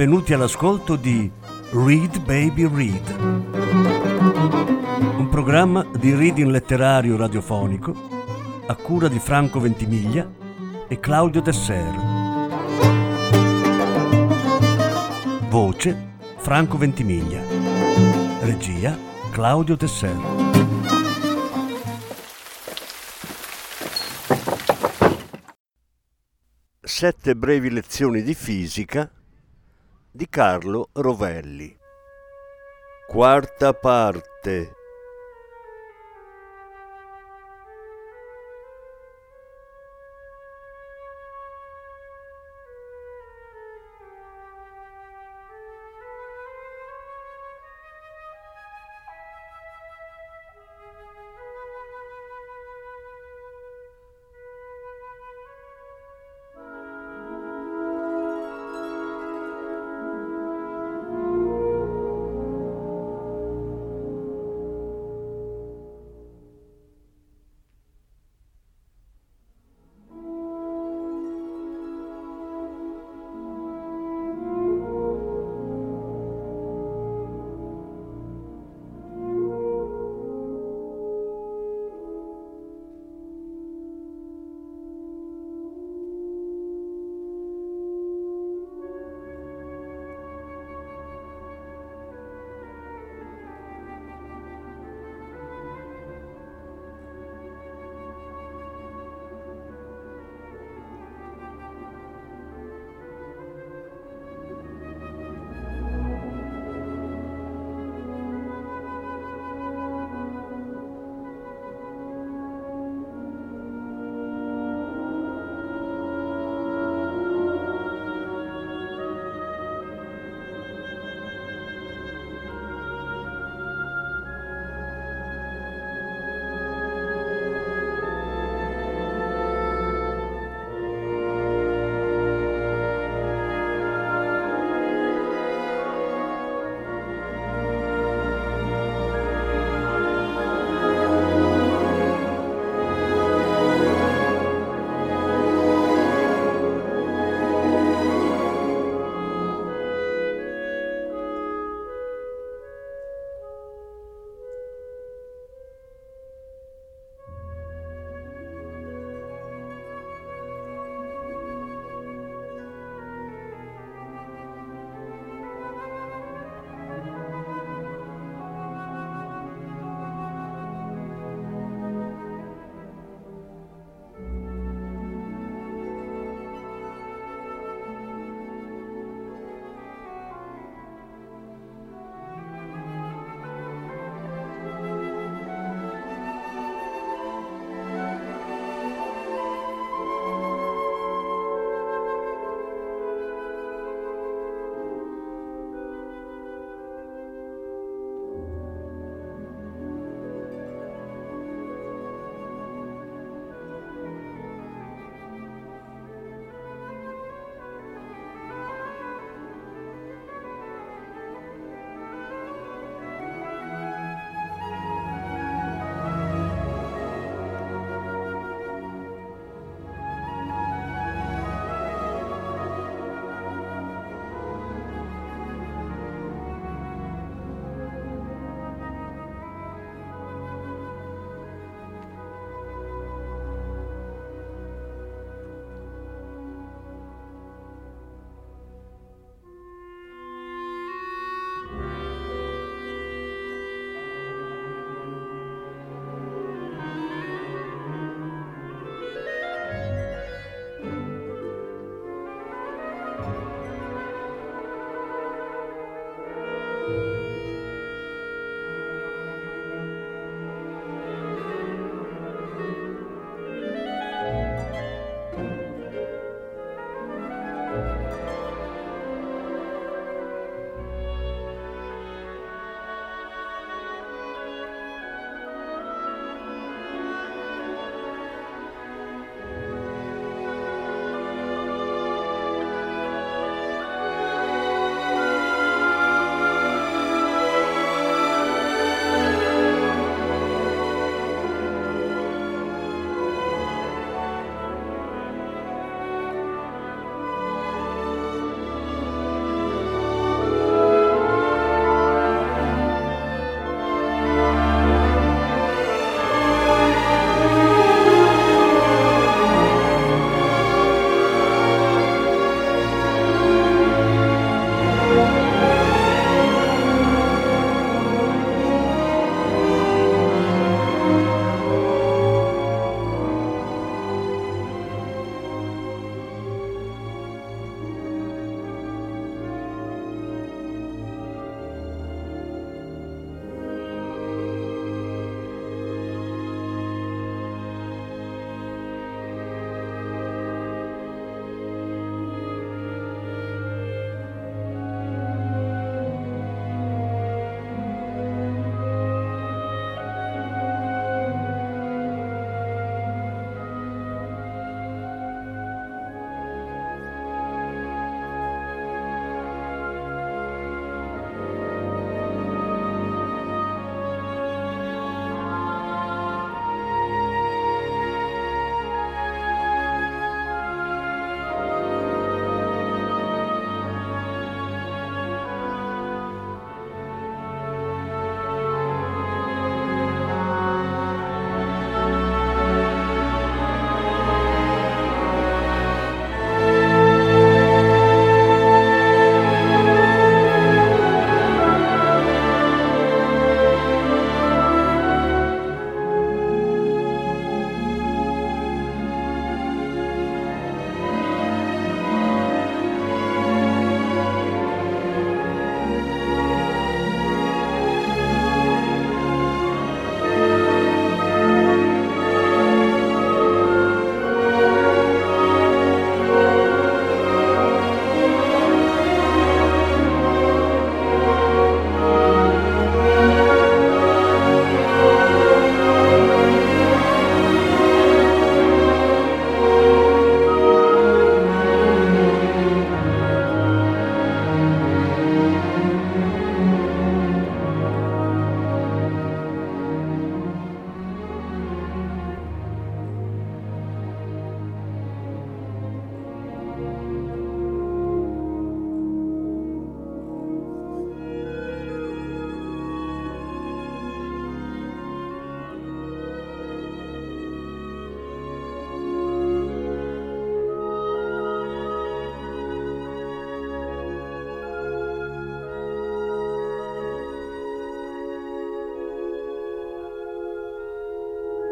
benvenuti all'ascolto di Read Baby Read, un programma di reading letterario radiofonico a cura di Franco Ventimiglia e Claudio Desser. Voce Franco Ventimiglia. Regia Claudio Desser. Sette brevi lezioni di fisica di Carlo Rovelli. Quarta parte.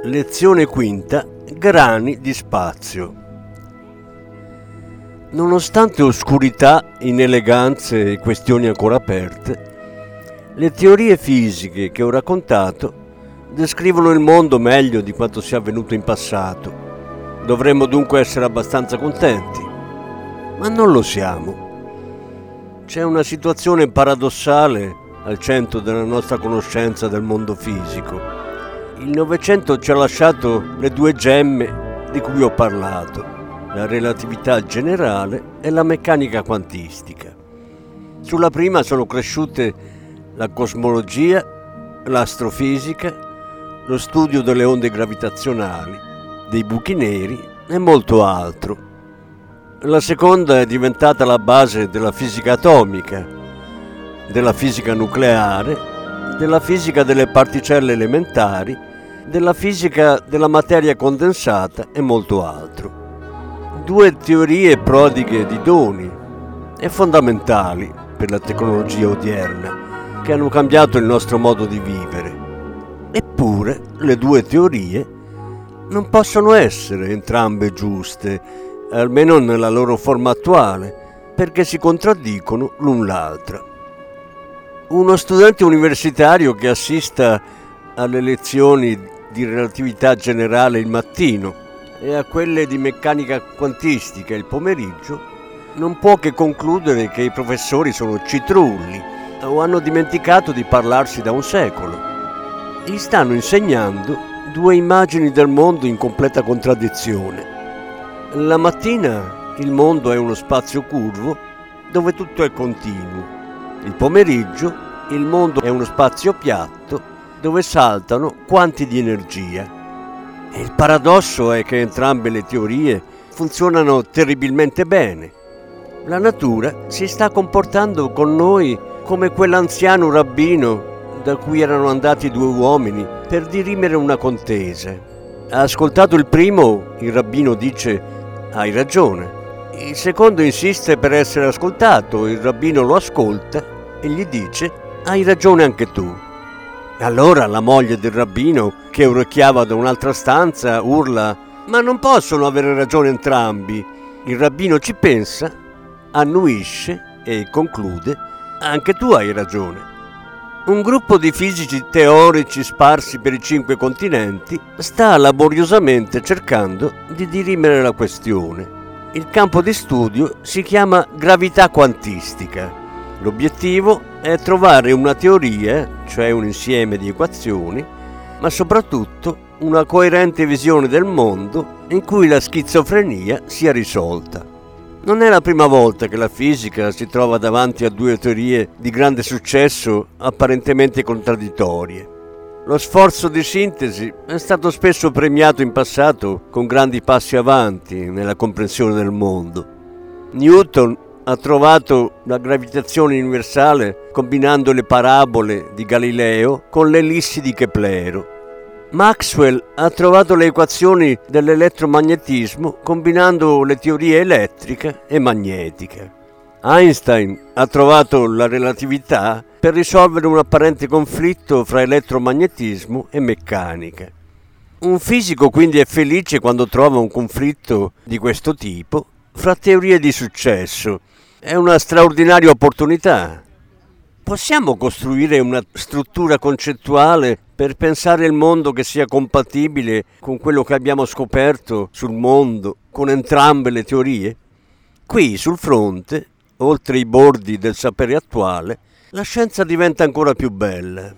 Lezione quinta. Grani di spazio. Nonostante oscurità, ineleganze e questioni ancora aperte, le teorie fisiche che ho raccontato descrivono il mondo meglio di quanto sia avvenuto in passato. Dovremmo dunque essere abbastanza contenti, ma non lo siamo. C'è una situazione paradossale al centro della nostra conoscenza del mondo fisico il Novecento ci ha lasciato le due gemme di cui ho parlato, la relatività generale e la meccanica quantistica. Sulla prima sono cresciute la cosmologia, l'astrofisica, lo studio delle onde gravitazionali, dei buchi neri e molto altro. La seconda è diventata la base della fisica atomica, della fisica nucleare, della fisica delle particelle elementari della fisica della materia condensata e molto altro. Due teorie prodighe di doni e fondamentali per la tecnologia odierna che hanno cambiato il nostro modo di vivere. Eppure le due teorie non possono essere entrambe giuste, almeno nella loro forma attuale, perché si contraddicono l'un l'altra. Uno studente universitario che assista alle lezioni di relatività generale il mattino e a quelle di meccanica quantistica il pomeriggio, non può che concludere che i professori sono citrulli o hanno dimenticato di parlarsi da un secolo. Gli stanno insegnando due immagini del mondo in completa contraddizione. La mattina il mondo è uno spazio curvo dove tutto è continuo. Il pomeriggio il mondo è uno spazio piatto dove saltano quanti di energia. Il paradosso è che entrambe le teorie funzionano terribilmente bene. La natura si sta comportando con noi come quell'anziano rabbino da cui erano andati due uomini per dirimere una contesa. Ha ascoltato il primo, il rabbino dice hai ragione. Il secondo insiste per essere ascoltato, il rabbino lo ascolta e gli dice hai ragione anche tu. Allora la moglie del rabbino, che orecchiava da un'altra stanza, urla Ma non possono avere ragione entrambi. Il rabbino ci pensa, annuisce e conclude Anche tu hai ragione. Un gruppo di fisici teorici sparsi per i cinque continenti sta laboriosamente cercando di dirimere la questione. Il campo di studio si chiama gravità quantistica L'obiettivo è trovare una teoria, cioè un insieme di equazioni, ma soprattutto una coerente visione del mondo in cui la schizofrenia sia risolta. Non è la prima volta che la fisica si trova davanti a due teorie di grande successo apparentemente contraddittorie. Lo sforzo di sintesi è stato spesso premiato in passato con grandi passi avanti nella comprensione del mondo. Newton ha trovato la gravitazione universale combinando le parabole di Galileo con le ellissi di Keplero. Maxwell ha trovato le equazioni dell'elettromagnetismo combinando le teorie elettrica e magnetica. Einstein ha trovato la relatività per risolvere un apparente conflitto fra elettromagnetismo e meccanica. Un fisico quindi è felice quando trova un conflitto di questo tipo fra teorie di successo è una straordinaria opportunità. Possiamo costruire una struttura concettuale per pensare il mondo che sia compatibile con quello che abbiamo scoperto sul mondo, con entrambe le teorie? Qui sul fronte, oltre i bordi del sapere attuale, la scienza diventa ancora più bella.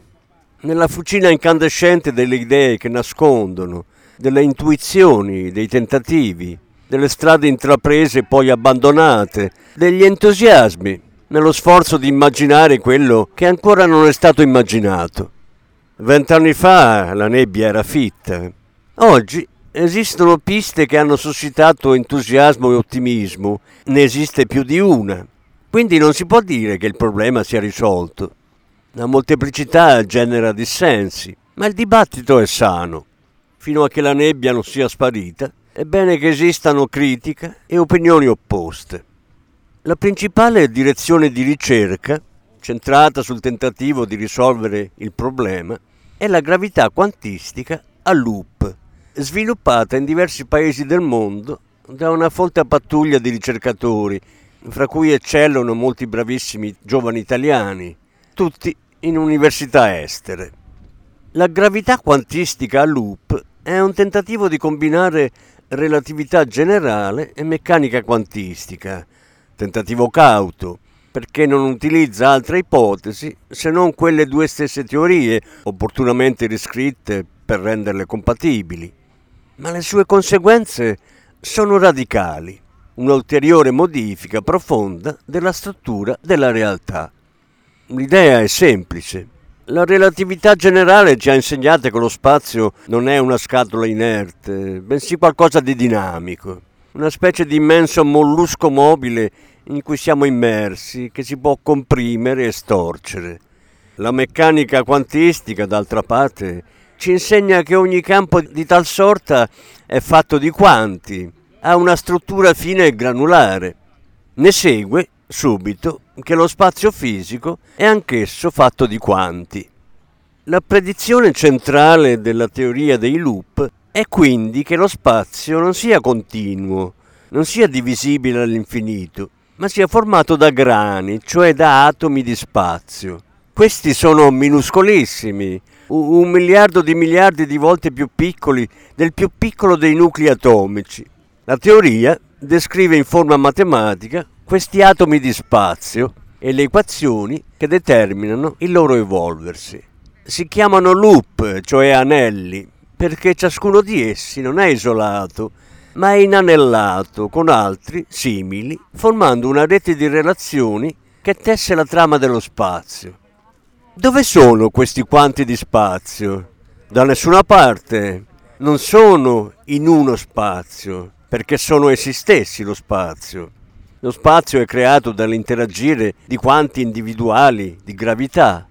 Nella fucina incandescente delle idee che nascondono, delle intuizioni, dei tentativi, delle strade intraprese e poi abbandonate, degli entusiasmi, nello sforzo di immaginare quello che ancora non è stato immaginato. Vent'anni fa la nebbia era fitta. Oggi esistono piste che hanno suscitato entusiasmo e ottimismo, ne esiste più di una. Quindi non si può dire che il problema sia risolto. La molteplicità genera dissensi, ma il dibattito è sano. Fino a che la nebbia non sia sparita, è bene che esistano critica e opinioni opposte. La principale direzione di ricerca, centrata sul tentativo di risolvere il problema, è la gravità quantistica a loop, sviluppata in diversi paesi del mondo da una folta pattuglia di ricercatori, fra cui eccellono molti bravissimi giovani italiani, tutti in università estere. La gravità quantistica a loop è un tentativo di combinare relatività generale e meccanica quantistica, tentativo cauto, perché non utilizza altre ipotesi se non quelle due stesse teorie, opportunamente riscritte per renderle compatibili. Ma le sue conseguenze sono radicali, un'ulteriore modifica profonda della struttura della realtà. L'idea è semplice. La relatività generale ci ha insegnato che lo spazio non è una scatola inerte, bensì qualcosa di dinamico, una specie di immenso mollusco mobile in cui siamo immersi, che si può comprimere e storcere. La meccanica quantistica, d'altra parte, ci insegna che ogni campo di tal sorta è fatto di quanti, ha una struttura fine e granulare. Ne segue subito che lo spazio fisico è anch'esso fatto di quanti. La predizione centrale della teoria dei loop è quindi che lo spazio non sia continuo, non sia divisibile all'infinito, ma sia formato da grani, cioè da atomi di spazio. Questi sono minuscolissimi, un miliardo di miliardi di volte più piccoli del più piccolo dei nuclei atomici. La teoria descrive in forma matematica questi atomi di spazio e le equazioni che determinano il loro evolversi. Si chiamano loop, cioè anelli, perché ciascuno di essi non è isolato, ma è inanellato con altri simili, formando una rete di relazioni che tesse la trama dello spazio. Dove sono questi quanti di spazio? Da nessuna parte. Non sono in uno spazio, perché sono essi stessi lo spazio. Lo spazio è creato dall'interagire di quanti individuali di gravità.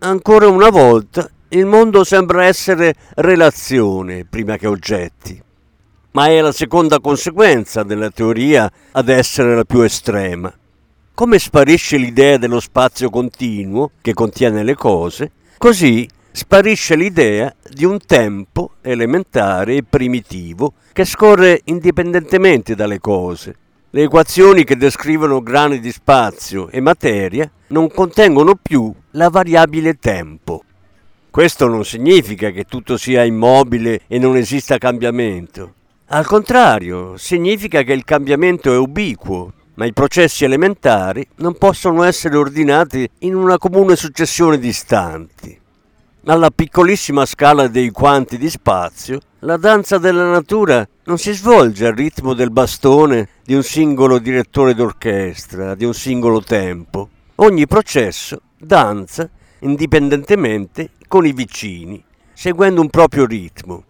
Ancora una volta, il mondo sembra essere relazione prima che oggetti, ma è la seconda conseguenza della teoria ad essere la più estrema. Come sparisce l'idea dello spazio continuo che contiene le cose, così sparisce l'idea di un tempo elementare e primitivo che scorre indipendentemente dalle cose le equazioni che descrivono grani di spazio e materia non contengono più la variabile tempo. Questo non significa che tutto sia immobile e non esista cambiamento. Al contrario, significa che il cambiamento è ubiquo, ma i processi elementari non possono essere ordinati in una comune successione di istanti. Alla piccolissima scala dei quanti di spazio, la danza della natura non si svolge al ritmo del bastone di un singolo direttore d'orchestra, di un singolo tempo. Ogni processo danza indipendentemente con i vicini, seguendo un proprio ritmo.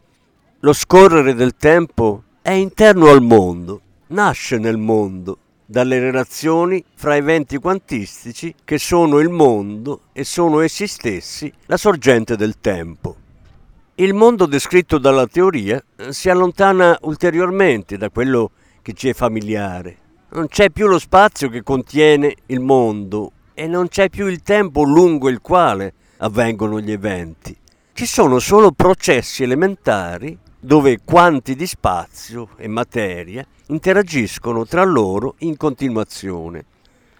Lo scorrere del tempo è interno al mondo, nasce nel mondo, dalle relazioni fra eventi quantistici che sono il mondo e sono essi stessi la sorgente del tempo. Il mondo descritto dalla teoria eh, si allontana ulteriormente da quello che ci è familiare. Non c'è più lo spazio che contiene il mondo e non c'è più il tempo lungo il quale avvengono gli eventi. Ci sono solo processi elementari dove quanti di spazio e materia interagiscono tra loro in continuazione.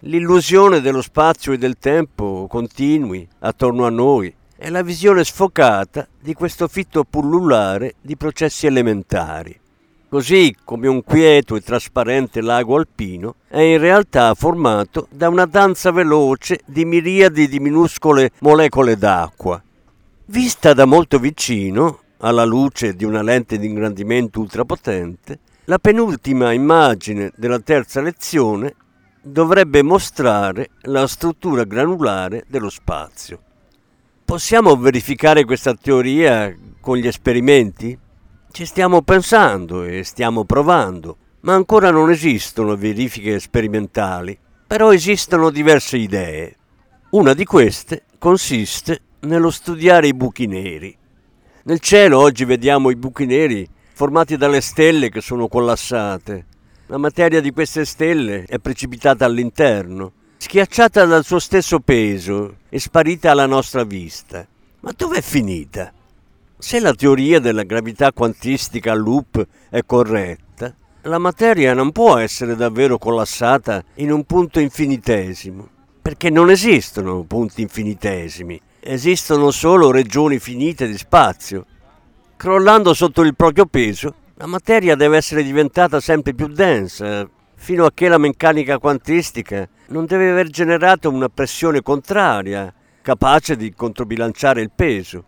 L'illusione dello spazio e del tempo continui attorno a noi è la visione sfocata di questo fitto pullulare di processi elementari. Così come un quieto e trasparente lago alpino è in realtà formato da una danza veloce di miriadi di minuscole molecole d'acqua. Vista da molto vicino, alla luce di una lente di ingrandimento ultrapotente, la penultima immagine della terza lezione dovrebbe mostrare la struttura granulare dello spazio. Possiamo verificare questa teoria con gli esperimenti? Ci stiamo pensando e stiamo provando, ma ancora non esistono verifiche sperimentali, però esistono diverse idee. Una di queste consiste nello studiare i buchi neri. Nel cielo oggi vediamo i buchi neri formati dalle stelle che sono collassate. La materia di queste stelle è precipitata all'interno, schiacciata dal suo stesso peso e sparita alla nostra vista. Ma dov'è finita? Se la teoria della gravità quantistica loop è corretta, la materia non può essere davvero collassata in un punto infinitesimo, perché non esistono punti infinitesimi, esistono solo regioni finite di spazio. Crollando sotto il proprio peso, la materia deve essere diventata sempre più densa, fino a che la meccanica quantistica non deve aver generato una pressione contraria, capace di controbilanciare il peso.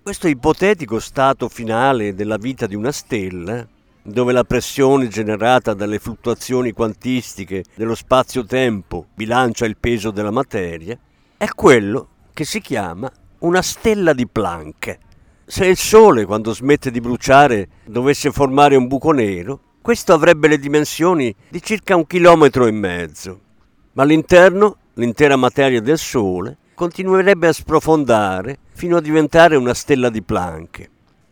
Questo ipotetico stato finale della vita di una stella, dove la pressione generata dalle fluttuazioni quantistiche dello spazio-tempo bilancia il peso della materia, è quello che si chiama una stella di Planck. Se il Sole, quando smette di bruciare, dovesse formare un buco nero, questo avrebbe le dimensioni di circa un chilometro e mezzo. Ma all'interno, l'intera materia del Sole continuerebbe a sprofondare fino a diventare una stella di Planck.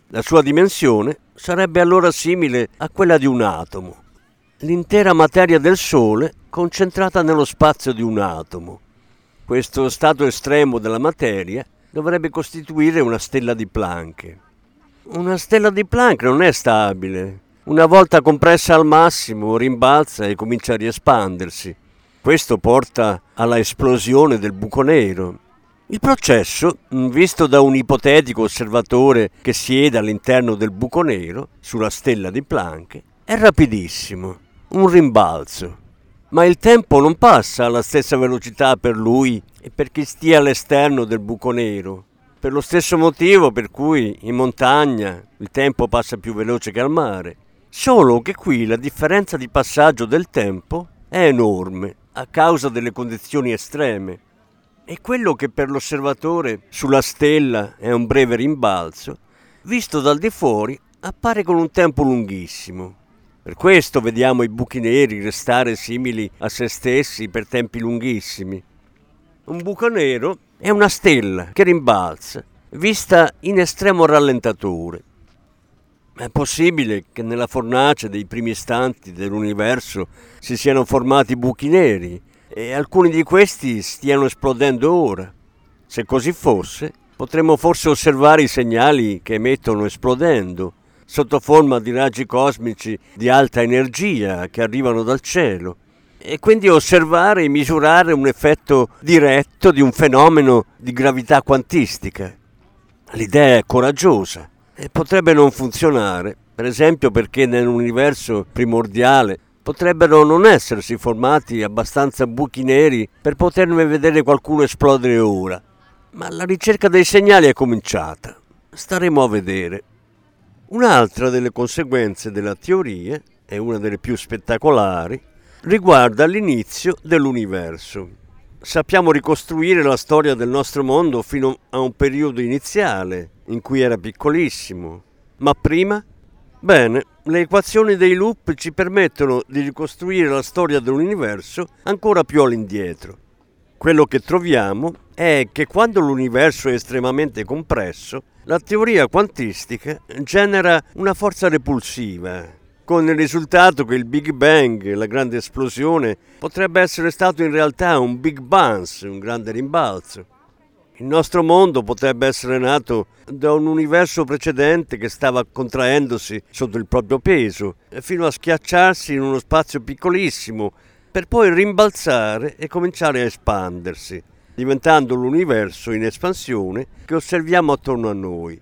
La sua dimensione sarebbe allora simile a quella di un atomo. L'intera materia del Sole concentrata nello spazio di un atomo. Questo stato estremo della materia dovrebbe costituire una stella di Planck. Una stella di Planck non è stabile. Una volta compressa al massimo rimbalza e comincia a riespandersi. Questo porta alla esplosione del buco nero. Il processo, visto da un ipotetico osservatore che siede all'interno del buco nero, sulla stella di Planck, è rapidissimo, un rimbalzo. Ma il tempo non passa alla stessa velocità per lui e per chi stia all'esterno del buco nero, per lo stesso motivo per cui in montagna il tempo passa più veloce che al mare. Solo che qui la differenza di passaggio del tempo è enorme a causa delle condizioni estreme. E quello che per l'osservatore sulla stella è un breve rimbalzo, visto dal di fuori appare con un tempo lunghissimo. Per questo vediamo i buchi neri restare simili a se stessi per tempi lunghissimi. Un buco nero è una stella che rimbalza, vista in estremo rallentatore. È possibile che nella fornace dei primi istanti dell'universo si siano formati buchi neri e alcuni di questi stiano esplodendo ora. Se così fosse, potremmo forse osservare i segnali che emettono esplodendo, sotto forma di raggi cosmici di alta energia che arrivano dal cielo, e quindi osservare e misurare un effetto diretto di un fenomeno di gravità quantistica. L'idea è coraggiosa e potrebbe non funzionare, per esempio perché nell'universo primordiale potrebbero non essersi formati abbastanza buchi neri per poterne vedere qualcuno esplodere ora. Ma la ricerca dei segnali è cominciata. Staremo a vedere. Un'altra delle conseguenze della teoria, e una delle più spettacolari, riguarda l'inizio dell'universo. Sappiamo ricostruire la storia del nostro mondo fino a un periodo iniziale, in cui era piccolissimo. Ma prima? Bene, le equazioni dei loop ci permettono di ricostruire la storia dell'universo ancora più all'indietro. Quello che troviamo è che quando l'universo è estremamente compresso, la teoria quantistica genera una forza repulsiva, con il risultato che il Big Bang, la grande esplosione, potrebbe essere stato in realtà un Big Bounce, un grande rimbalzo. Il nostro mondo potrebbe essere nato da un universo precedente che stava contraendosi sotto il proprio peso, fino a schiacciarsi in uno spazio piccolissimo, per poi rimbalzare e cominciare a espandersi, diventando l'universo in espansione che osserviamo attorno a noi.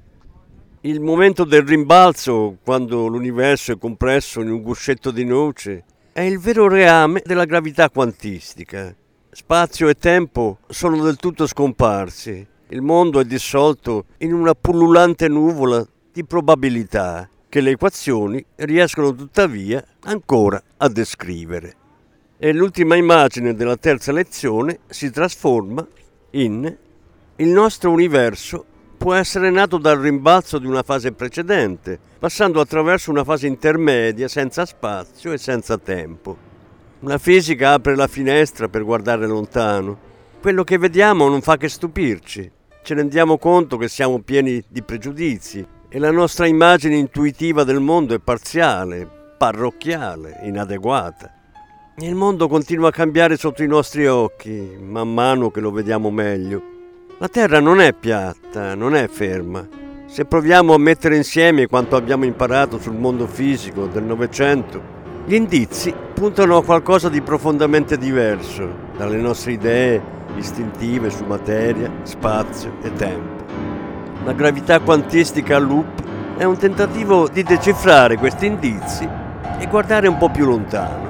Il momento del rimbalzo, quando l'universo è compresso in un guscetto di noce, è il vero reame della gravità quantistica Spazio e tempo sono del tutto scomparsi. Il mondo è dissolto in una pullulante nuvola di probabilità che le equazioni riescono tuttavia ancora a descrivere. E l'ultima immagine della terza lezione si trasforma in il nostro universo può essere nato dal rimbalzo di una fase precedente, passando attraverso una fase intermedia senza spazio e senza tempo. La fisica apre la finestra per guardare lontano. Quello che vediamo non fa che stupirci. Ci rendiamo conto che siamo pieni di pregiudizi e la nostra immagine intuitiva del mondo è parziale, parrocchiale, inadeguata. Il mondo continua a cambiare sotto i nostri occhi, man mano che lo vediamo meglio. La Terra non è piatta, non è ferma. Se proviamo a mettere insieme quanto abbiamo imparato sul mondo fisico del Novecento, gli indizi puntano a qualcosa di profondamente diverso dalle nostre idee istintive su materia, spazio e tempo. La gravità quantistica a loop è un tentativo di decifrare questi indizi e guardare un po' più lontano.